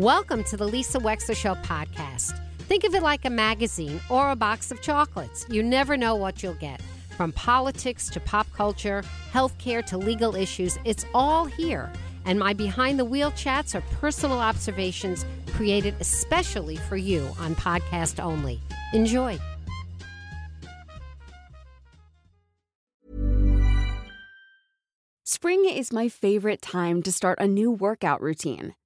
Welcome to the Lisa Wexler Show podcast. Think of it like a magazine or a box of chocolates. You never know what you'll get. From politics to pop culture, healthcare to legal issues, it's all here. And my behind the wheel chats are personal observations created especially for you on podcast only. Enjoy. Spring is my favorite time to start a new workout routine.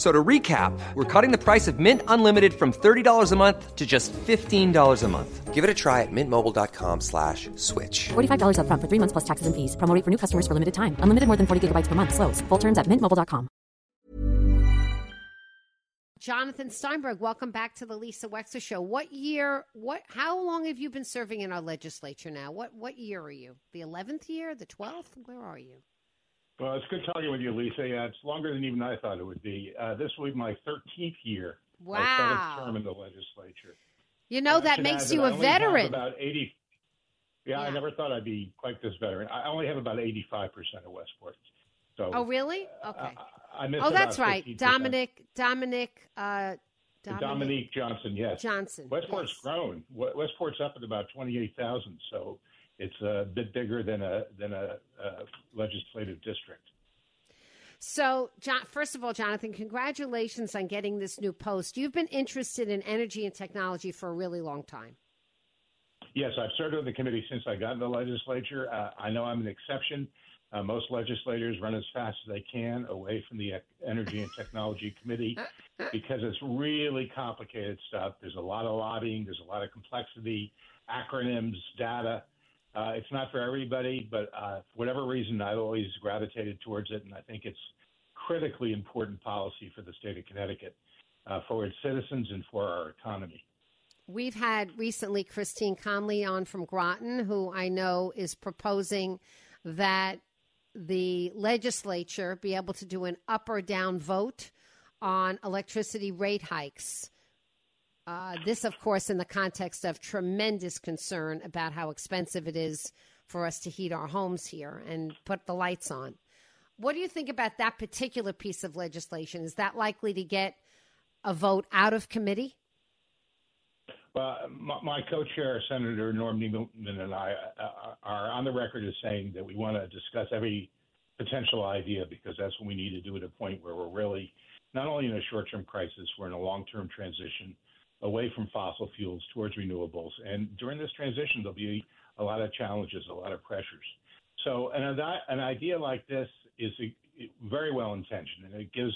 So to recap, we're cutting the price of Mint Unlimited from $30 a month to just $15 a month. Give it a try at mintmobile.com slash switch. $45 up front for three months plus taxes and fees. Promo for new customers for limited time. Unlimited more than 40 gigabytes per month. Slows. Full terms at mintmobile.com. Jonathan Steinberg, welcome back to the Lisa Wexler Show. What year, what, how long have you been serving in our legislature now? What, what year are you? The 11th year? The 12th? Where are you? Well, it's good talking with you, Lisa. Yeah, it's longer than even I thought it would be. Uh, this will be my 13th year. Wow. My seventh term in the legislature. You know, And that makes you that a veteran. About 80. Yeah, Yeah. I never thought I'd be quite this veteran. I only have about 85% of Westport. So Oh, really? I, Okay. I missed Oh, that's right. 50%. Dominic, Dominic, uh, Dominic, Dominique Johnson, yes. Johnson. Westport's yes. grown. Westport's up at about 28,000, so it's a bit bigger than a than a, uh legislative district. So, John, first of all, Jonathan, congratulations on getting this new post. You've been interested in energy and technology for a really long time. Yes, I've served on the committee since I got in the legislature. Uh, I know I'm an exception. Uh, most legislators run as fast as they can away from the Energy and Technology Committee because it's really complicated stuff. There's a lot of lobbying, there's a lot of complexity, acronyms, data. Uh, it's not for everybody, but uh, for whatever reason, I've always gravitated towards it, and I think it's critically important policy for the state of Connecticut, uh, for its citizens and for our economy. We've had recently Christine Conley on from Groton, who I know is proposing that the legislature be able to do an up or down vote on electricity rate hikes. Uh, this, of course, in the context of tremendous concern about how expensive it is for us to heat our homes here and put the lights on. What do you think about that particular piece of legislation? Is that likely to get a vote out of committee? Well, my, my co-chair, Senator Norm Needleman, and I uh, are on the record as saying that we want to discuss every potential idea because that's what we need to do at a point where we're really not only in a short-term crisis, we're in a long-term transition away from fossil fuels towards renewables. And during this transition, there'll be a lot of challenges, a lot of pressures. So, an, an idea like this is very well intentioned, and it gives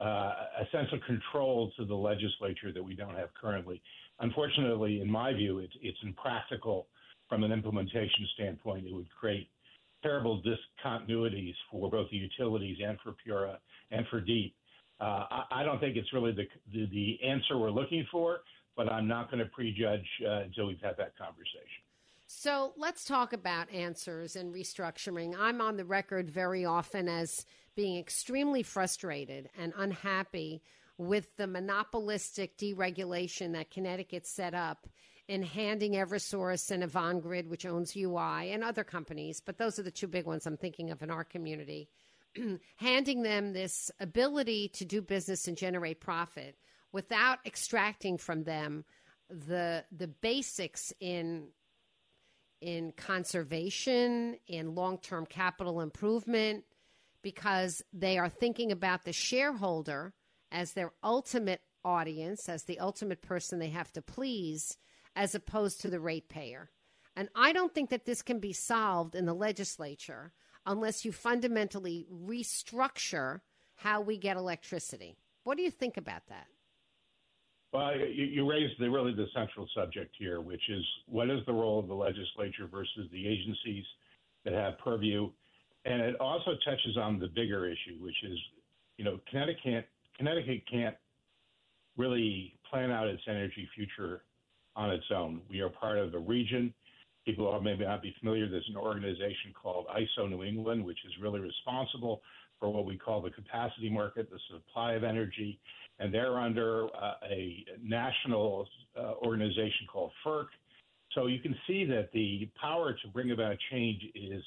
uh, a sense of control to the legislature that we don't have currently. Unfortunately, in my view, it's, it's impractical from an implementation standpoint. It would create terrible discontinuities for both the utilities and for Pura and for DEEP. Uh, I, I, don't think it's really the, the, the, answer we're looking for, but I'm not going to prejudge uh, until we've had that conversation. So let's talk about answers and restructuring. I'm on the record very often as being extremely frustrated and unhappy with the monopolistic deregulation that Connecticut set up in handing Eversource and Avangrid, which owns UI, and other companies, but those are the two big ones I'm thinking of in our community, handing them this ability to do business and generate profit without extracting from them the the basics in in conservation, in long term capital improvement, because they are thinking about the shareholder as their ultimate audience, as the ultimate person they have to please, as opposed to the ratepayer. And I don't think that this can be solved in the legislature unless you fundamentally restructure how we get electricity. What do you think about that? Well, you, you raised the, really the central subject here, which is what is the role of the legislature versus the agencies that have purview, and it also touches on the bigger issue, which is you know, Connecticut Connecticut can't really plan out its energy future on its own. We are part of the region. People may not be familiar. There's an organization called ISO New England, which is really responsible for what we call the capacity market, the supply of energy, and they're under uh, a national uh, organization called FERC. So you can see that the power to bring about change is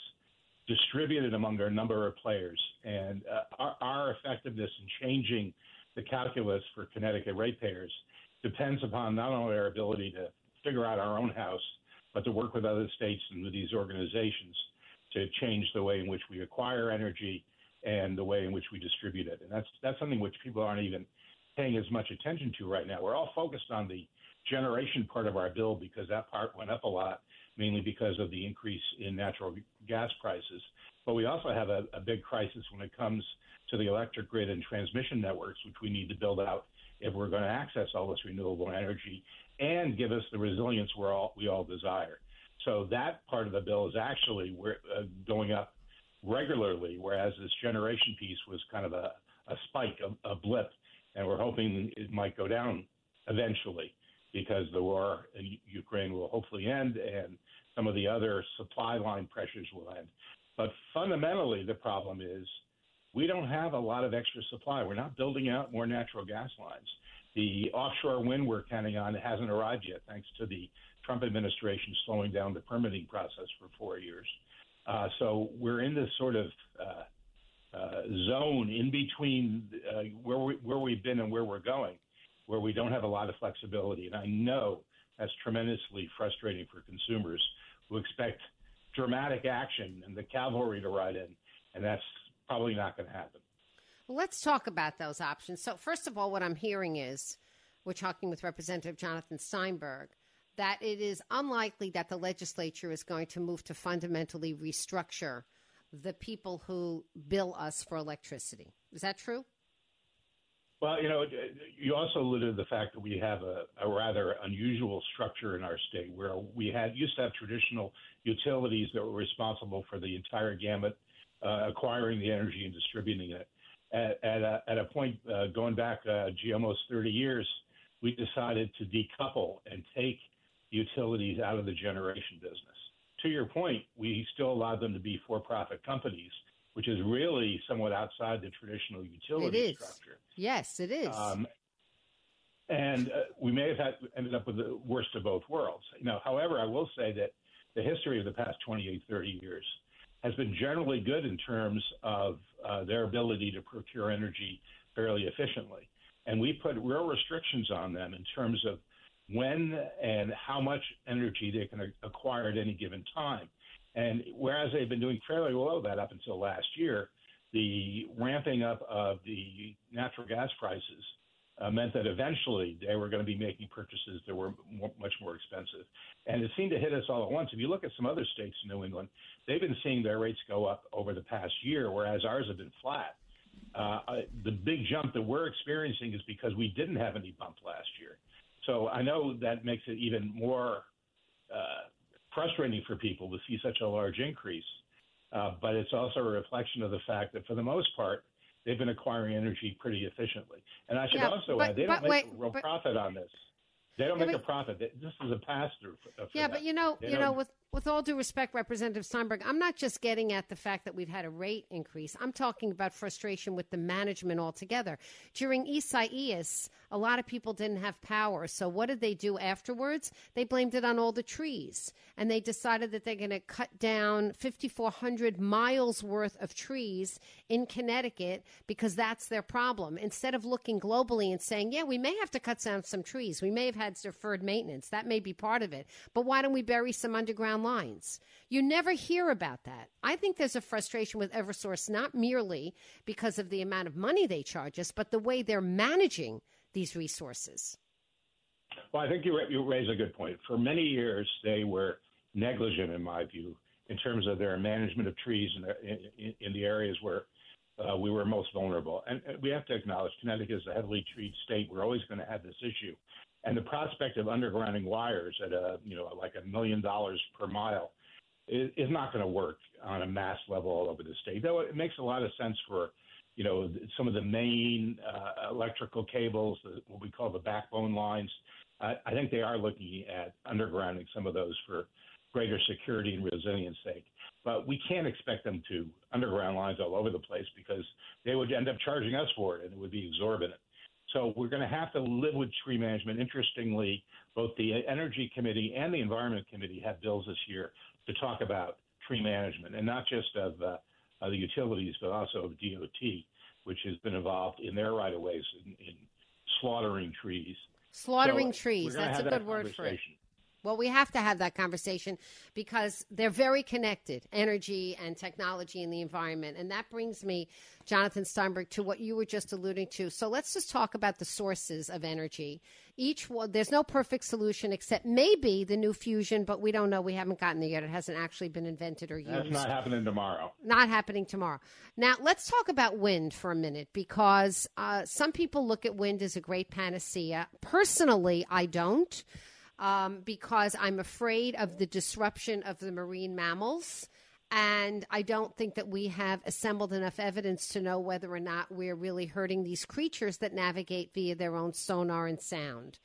distributed among a number of players, and uh, our, our effectiveness in changing the calculus for Connecticut ratepayers depends upon not only our ability to figure out our own house, but to work with other states and with these organizations to change the way in which we acquire energy and the way in which we distribute it. And that's that's something which people aren't even paying as much attention to right now. We're all focused on the generation part of our bill because that part went up a lot, mainly because of the increase in natural gas prices. But we also have a, a big crisis when it comes to the electric grid and transmission networks, which we need to build out if we're going to access all this renewable energy and give us the resilience we're all, we all desire. So that part of the bill is actually uh, going up regularly, whereas this generation piece was kind of a, a spike, a, a blip, and we're hoping it might go down eventually because the war in Ukraine will hopefully end and some of the other supply line pressures will end. But fundamentally, the problem is we don't have a lot of extra supply. We're not building out more natural gas lines. The offshore wind we're counting on hasn't arrived yet, thanks to the Trump administration slowing down the permitting process for four years. Uh, so we're in this sort of uh, uh, zone in between uh, where we, where we've been and where we're going, where we don't have a lot of flexibility. And I know that's tremendously frustrating for consumers who expect dramatic action and the cavalry to ride in, and that's probably not going to happen. Let's talk about those options. So, first of all, what I'm hearing is we're talking with Representative Jonathan Steinberg that it is unlikely that the legislature is going to move to fundamentally restructure the people who bill us for electricity. Is that true? Well, you know, you also alluded to the fact that we have a, a, rather unusual structure in our state where we had used to have traditional utilities that were responsible for the entire gamut, uh, acquiring the energy and distributing it. At, at, a, at a point uh, going back, uh, gee, almost 30 years, we decided to decouple and take utilities out of the generation business. To your point, we still allow them to be for profit companies, which is really somewhat outside the traditional utility structure. Yes, it is. Um, and uh, we may have had, ended up with the worst of both worlds. You know, however, I will say that the history of the past 28, 30 years has been generally good in terms of uh, their ability to procure energy fairly efficiently. And we put real restrictions on them in terms of when and how much energy they can acquire at any given time. And whereas they've been doing fairly well with that up until last year, the ramping up of the natural gas prices uh, meant that eventually they were going to be making purchases that were much more expensive. And it seemed to hit us all at once. If you look at some other states in New England, they've been seeing their rates go up over the past year, whereas ours have been flat. Uh, the big jump that we're experiencing is because we didn't have any bump last year. So I know that makes it even more uh, frustrating for people to see such a large increase. Uh, but it's also a reflection of the fact that for the most part, they've been acquiring energy pretty efficiently. And I should yeah, also but, add, they don't make wait, a real but, profit on this. They don't yeah, make but, a profit. This is a pass through. Yeah, them. but you know, they you know, with with all due respect, Representative Steinberg, I'm not just getting at the fact that we've had a rate increase. I'm talking about frustration with the management altogether. During Isaias, a lot of people didn't have power. So what did they do afterwards? They blamed it on all the trees. And they decided that they're going to cut down 5,400 miles worth of trees in Connecticut because that's their problem. Instead of looking globally and saying, yeah, we may have to cut down some trees. We may have had deferred maintenance. That may be part of it. But why don't we bury some underground lines. You never hear about that. I think there's a frustration with Eversource, not merely because of the amount of money they charge us, but the way they're managing these resources. Well, I think you, you raise a good point. For many years, they were negligent, in my view, in terms of their management of trees in the, in, in the areas where uh, we were most vulnerable. And we have to acknowledge Connecticut is a heavily treed state. We're always going to have this issue. And the prospect of undergrounding wires at a, you know, like a million dollars per mile is, is not going to work on a mass level all over the state. Though it makes a lot of sense for, you know, some of the main uh, electrical cables, what we call the backbone lines. I, I think they are looking at undergrounding some of those for greater security and resilience sake. But we can't expect them to underground lines all over the place because they would end up charging us for it and it would be exorbitant. So we're going to have to live with tree management. Interestingly, both the Energy Committee and the Environment Committee have bills this year to talk about tree management, and not just of uh, uh, the utilities, but also of DOT, which has been involved in their right of ways in, in slaughtering trees. Slaughtering so trees. That's a good word for it. Well, we have to have that conversation because they're very connected energy and technology and the environment. And that brings me, Jonathan Steinberg, to what you were just alluding to. So let's just talk about the sources of energy. Each one, there's no perfect solution except maybe the new fusion, but we don't know. We haven't gotten there yet. It hasn't actually been invented or used. That's not happening tomorrow. Not happening tomorrow. Now, let's talk about wind for a minute because uh, some people look at wind as a great panacea. Personally, I don't um, because I'm afraid of the disruption of the marine mammals. And I don't think that we have assembled enough evidence to know whether or not we're really hurting these creatures that navigate via their own sonar and sound.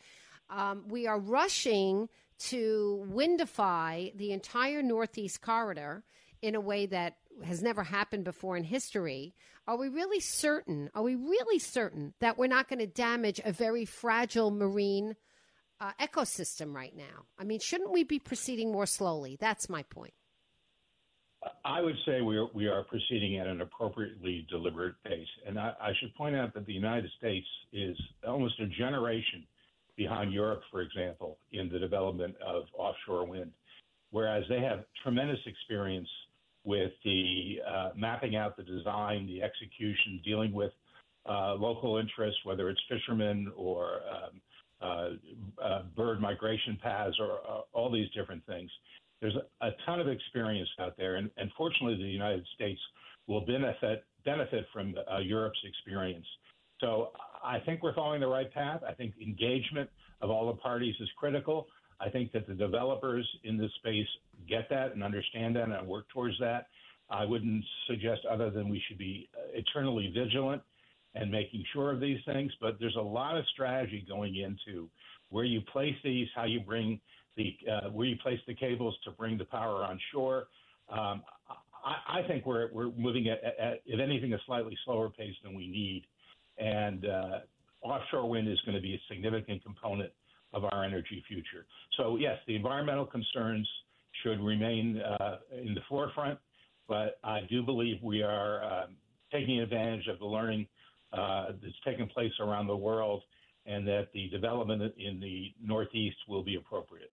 Um, we are rushing to windify the entire Northeast corridor in a way that has never happened before in history. Are we really certain? Are we really certain that we're not going to damage a very fragile marine uh, ecosystem right now. I mean, shouldn't we be proceeding more slowly? That's my point. I would say we are, we are proceeding at an appropriately deliberate pace. And I, I should point out that the United States is almost a generation behind Europe, for example, in the development of offshore wind, whereas they have tremendous experience with the uh, mapping out the design, the execution, dealing with uh, local interests, whether it's fishermen or um, bird migration paths, or uh, all these different things. There's a, a ton of experience out there, and, and, fortunately, the United States will benefit benefit from uh, Europe's experience. So I think we're following the right path. I think engagement of all the parties is critical. I think that the developers in this space get that and understand that and work towards that. I wouldn't suggest other than we should be eternally vigilant and making sure of these things. But there's a lot of strategy going into where you place these, how you bring the uh, where you place the cables to bring the power on shore. Um, I, I, think we're we're moving at, at, if anything, a slightly slower pace than we need, and uh, offshore wind is going to be a significant component of our energy future. So yes, the environmental concerns should remain uh, in the forefront, but I do believe we are um, taking advantage of the learning uh, that's taking place around the world, and that the development in the Northeast will be appropriate.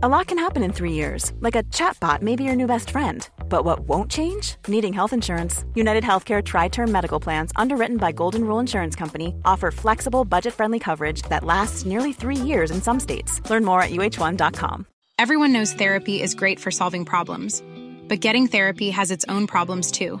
A lot can happen in three years, like a chatbot may be your new best friend. But what won't change? Needing health insurance. United Healthcare Tri Term Medical Plans, underwritten by Golden Rule Insurance Company, offer flexible, budget friendly coverage that lasts nearly three years in some states. Learn more at uh1.com. Everyone knows therapy is great for solving problems, but getting therapy has its own problems too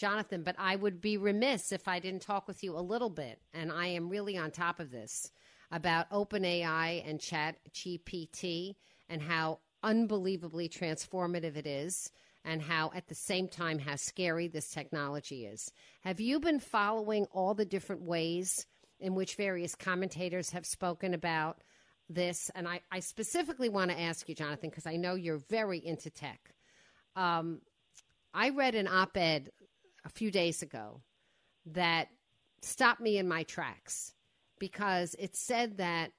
Jonathan, but I would be remiss if I didn't talk with you a little bit, and I am really on top of this about OpenAI and Chat GPT and how unbelievably transformative it is and how at the same time how scary this technology is. Have you been following all the different ways in which various commentators have spoken about this? And I, I specifically want to ask you, Jonathan, because I know you're very into tech. Um, I read an op ed a few days ago that stopped me in my tracks because it said that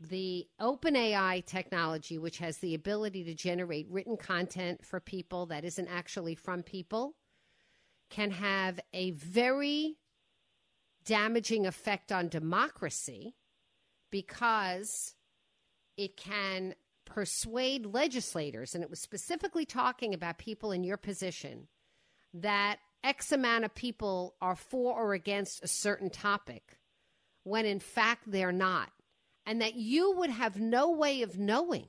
the OpenAI technology, which has the ability to generate written content for people that isn't actually from people, can have a very damaging effect on democracy because it can persuade legislators, and it was specifically talking about people in your position that X amount of people are for or against a certain topic when in fact they're not. And that you would have no way of knowing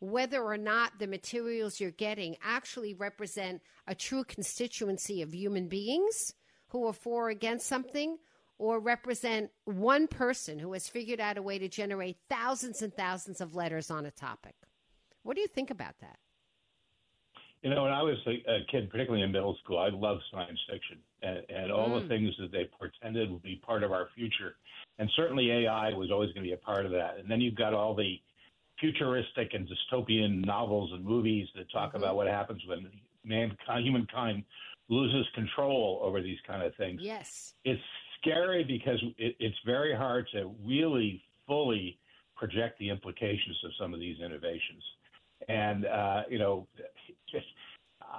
whether or not the materials you're getting actually represent a true constituency of human beings who are for or against something or represent one person who has figured out a way to generate thousands and thousands of letters on a topic. What do you think about that? You know, when I was a, a kid, particularly in middle school, I loved science fiction and, and all mm. the things that they portended would be part of our future. And certainly AI was always going to be a part of that. And then you've got all the futuristic and dystopian novels and movies that talk mm-hmm. about what happens when mankind, humankind loses control over these kind of things. Yes. It's scary because it, it's very hard to really fully project the implications of some of these innovations. And, uh, you know, just,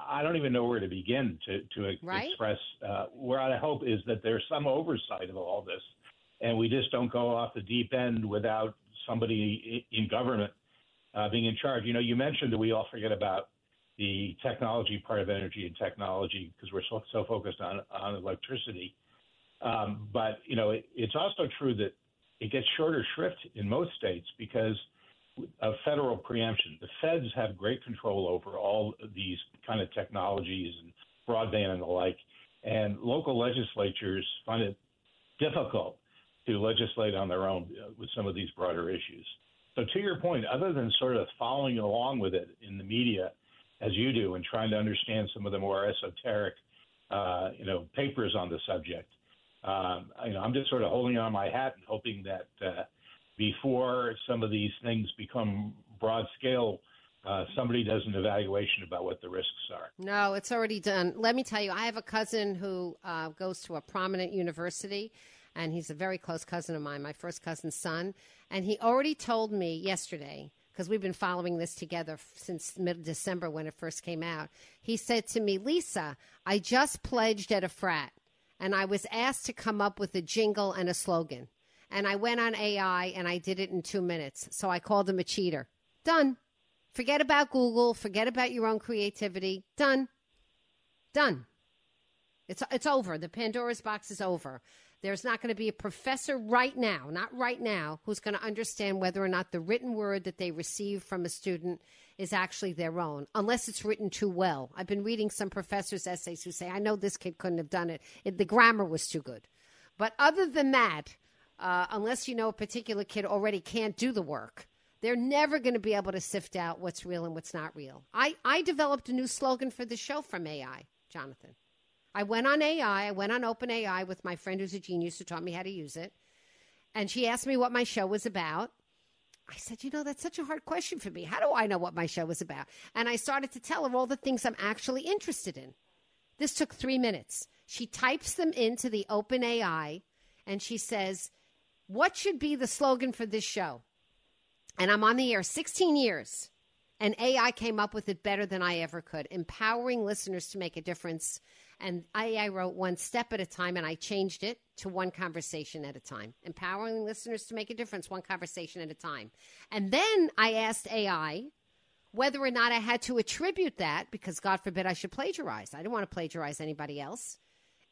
I don't even know where to begin to, to right? express uh, where I hope is that there's some oversight of all this, and we just don't go off the deep end without somebody in government uh, being in charge. You know, you mentioned that we all forget about the technology part of energy and technology because we're so, so focused on on electricity. Um, but you know, it, it's also true that it gets shorter shrift in most states because of federal preemption. The feds have great control over all these kind of technologies and broadband and the like, and local legislatures find it difficult to legislate on their own uh, with some of these broader issues. So, to your point, other than sort of following along with it in the media as you do and trying to understand some of the more esoteric, uh, you know, papers on the subject, um, you know, I'm just sort of holding on my hat and hoping that uh, before some of these things become broad scale, uh, somebody does an evaluation about what the risks are. No, it's already done. Let me tell you, I have a cousin who uh, goes to a prominent university, and he's a very close cousin of mine, my first cousin's son. And he already told me yesterday, because we've been following this together since mid December when it first came out. He said to me, Lisa, I just pledged at a frat, and I was asked to come up with a jingle and a slogan and I went on AI and I did it in two minutes. So I called him a cheater. Done. Forget about Google. Forget about your own creativity. Done. Done. It's it's over. The Pandora's box is over. There's not going to be a professor right now, not right now, who's going to understand whether or not the written word that they receive from a student is actually their own, unless it's written too well. I've been reading some professors' essays who say, I know this kid couldn't have done it. it the grammar was too good. But other than that, uh, unless you know a particular kid already can't do the work, they're never going to be able to sift out what's real and what's not real. I, I developed a new slogan for the show from AI, Jonathan. I went on AI, I went on OpenAI with my friend who's a genius who taught me how to use it. And she asked me what my show was about. I said, You know, that's such a hard question for me. How do I know what my show was about? And I started to tell her all the things I'm actually interested in. This took three minutes. She types them into the OpenAI and she says, what should be the slogan for this show? And I'm on the air 16 years, and AI came up with it better than I ever could, empowering listeners to make a difference. And AI wrote one step at a time, and I changed it to one conversation at a time, empowering listeners to make a difference one conversation at a time. And then I asked AI whether or not I had to attribute that, because God forbid I should plagiarize. I didn't want to plagiarize anybody else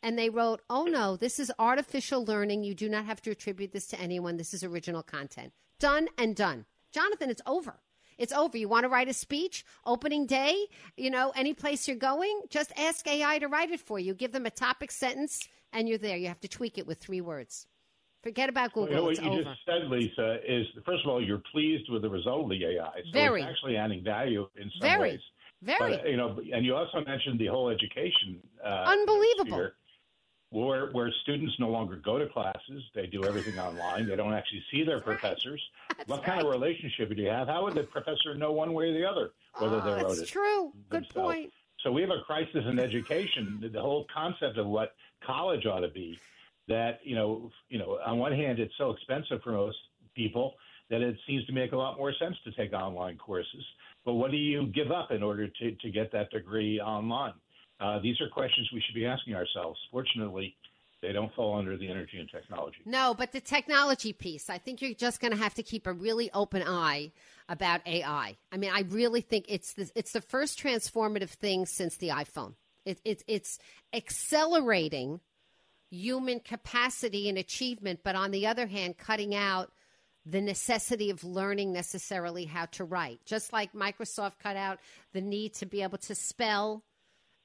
and they wrote, "Oh no, this is artificial learning. You do not have to attribute this to anyone. This is original content." Done and done. Jonathan, it's over. It's over. You want to write a speech, opening day, you know, any place you're going, just ask AI to write it for you. Give them a topic sentence and you're there. You have to tweak it with three words. Forget about Google. You know, what you over. just said, Lisa, is first of all, you're pleased with the result of the AI. So Very. it's actually adding value in some Very. ways. Very. But, you know, and you also mentioned the whole education. Uh, Unbelievable. Sphere where, where students no longer go to classes. They do everything online. They don't actually see their professors. That's what right. kind of relationship do you have? How would the professor know one way or the other whether ah, oh, they wrote that's it? true. Good themselves? point. So we have a crisis in education. the whole concept of what college ought to be. That you know, you know, on one hand, it's so expensive for most people that it seems to make a lot more sense to take online courses. But what do you give up in order to, to get that degree online? Uh, these are questions we should be asking ourselves. Fortunately, they don't fall under the energy and technology. No, but the technology piece, I think you're just going to have to keep a really open eye about AI. I mean, I really think it's the, it's the first transformative thing since the iPhone. It, it, it's accelerating human capacity and achievement, but on the other hand, cutting out the necessity of learning necessarily how to write. Just like Microsoft cut out the need to be able to spell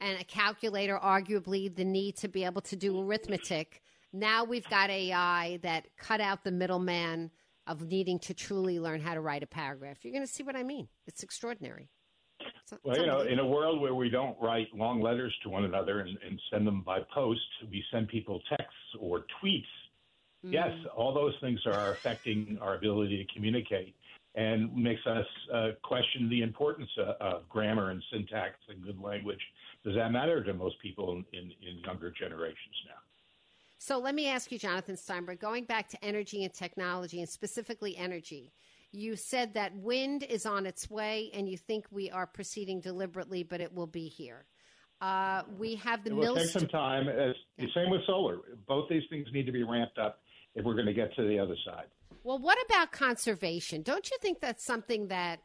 and a calculator, arguably, the need to be able to do arithmetic. Now we've got AI that cut out the middleman of needing to truly learn how to write a paragraph. You're going to see what I mean. It's extraordinary. It's, well, you know, in a world where we don't write long letters to one another and, and send them by post, we send people texts or tweets. Mm. Yes, all those things are affecting our ability to communicate and makes us uh, question the importance of, of, grammar and syntax and good language. Does that matter to most people in, in, in younger generations now? So let me ask you, Jonathan Steinberg, going back to energy and technology and specifically energy, you said that wind is on its way and you think we are proceeding deliberately, but it will be here. Uh, we have the it will take some time. As, the same with solar. Both these things need to be ramped up if we're going to get to the other side. Well, what about conservation? Don't you think that's something that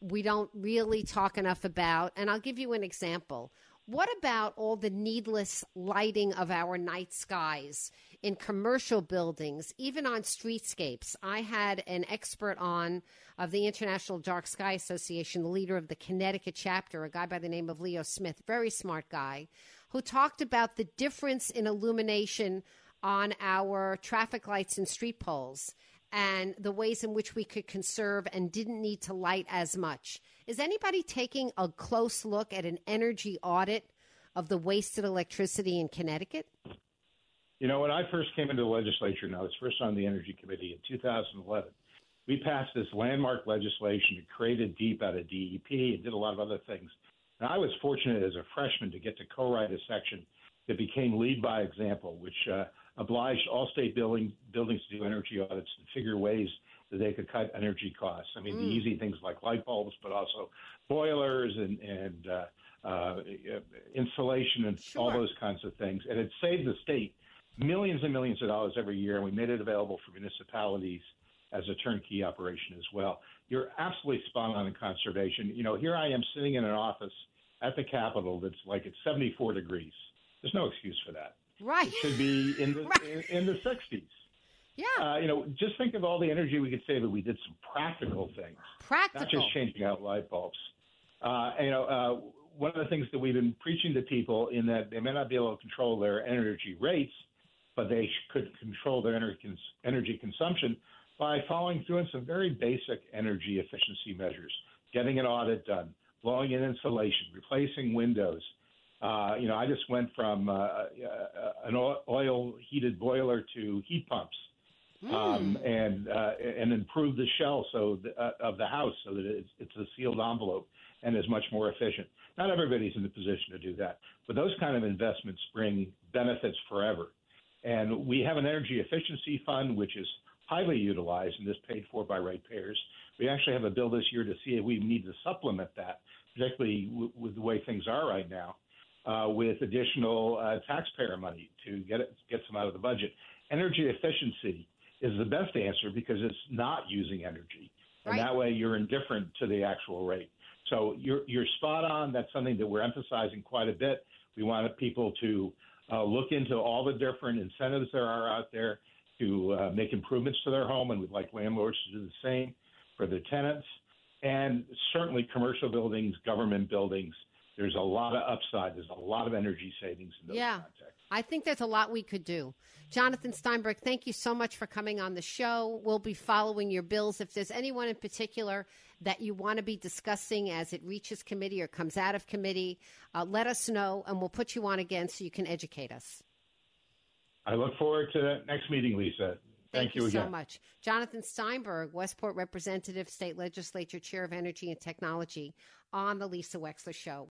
we don't really talk enough about? And I'll give you an example. What about all the needless lighting of our night skies in commercial buildings, even on streetscapes? I had an expert on of the International Dark Sky Association, the leader of the Connecticut chapter, a guy by the name of Leo Smith, very smart guy, who talked about the difference in illumination on our traffic lights and street poles and the ways in which we could conserve and didn't need to light as much. Is anybody taking a close look at an energy audit of the wasted electricity in Connecticut? You know, when I first came into the legislature, and I was first on the Energy Committee in 2011, we passed this landmark legislation. It created DEEP out of DEP and did a lot of other things. And I was fortunate as a freshman to get to co write a section that became Lead by Example, which uh, obliged all state building, buildings to do energy audits and figure ways that they could cut energy costs. I mean, mm. the easy things like light bulbs, but also boilers and, and uh, uh, insulation and sure. all those kinds of things. And it saved the state millions and millions of dollars every year, and we made it available for municipalities as a turnkey operation as well. You're absolutely spot on in conservation. You know, here I am sitting in an office at the Capitol that's like it's 74 degrees. There's no excuse for that. Right. It should be in the right. in, in, the 60s. Yeah. Uh, you know, just think of all the energy we could save if we did some practical things. Practical. Not just changing out light bulbs. Uh, you know, uh, one of the things that we've been preaching to people in that they may not be able to control their energy rates, but they could control their energy, energy consumption by following through on some very basic energy efficiency measures, getting an audit done, blowing in insulation, replacing windows, uh, you know, I just went from uh, uh, an oil heated boiler to heat pumps. Mm. Um, and uh, and improve the shell so the, uh, of the house so that it's, it's a sealed envelope and is much more efficient. Not everybody's in the position to do that, but those kind of investments bring benefits forever. And we have an energy efficiency fund which is highly utilized and is paid for by ratepayers. We actually have a bill this year to see if we need to supplement that, particularly w- with the way things are right now uh, with additional uh, taxpayer money to get it, get some out of the budget. Energy efficiency is the best answer because it's not using energy, and right. that way you're indifferent to the actual rate. So you're you're spot on. That's something that we're emphasizing quite a bit. We want people to uh, look into all the different incentives there are out there to uh, make improvements to their home, and we'd like landlords to do the same for their tenants. And certainly commercial buildings, government buildings, there's a lot of upside. There's a lot of energy savings in those yeah. contexts. I think there's a lot we could do. Jonathan Steinberg, thank you so much for coming on the show. We'll be following your bills. If there's anyone in particular that you want to be discussing as it reaches committee or comes out of committee, uh, let us know and we'll put you on again so you can educate us. I look forward to the next meeting, Lisa. Thank, Thank you, you so much. Jonathan Steinberg, Westport Representative, State Legislature Chair of Energy and Technology, on The Lisa Wexler Show.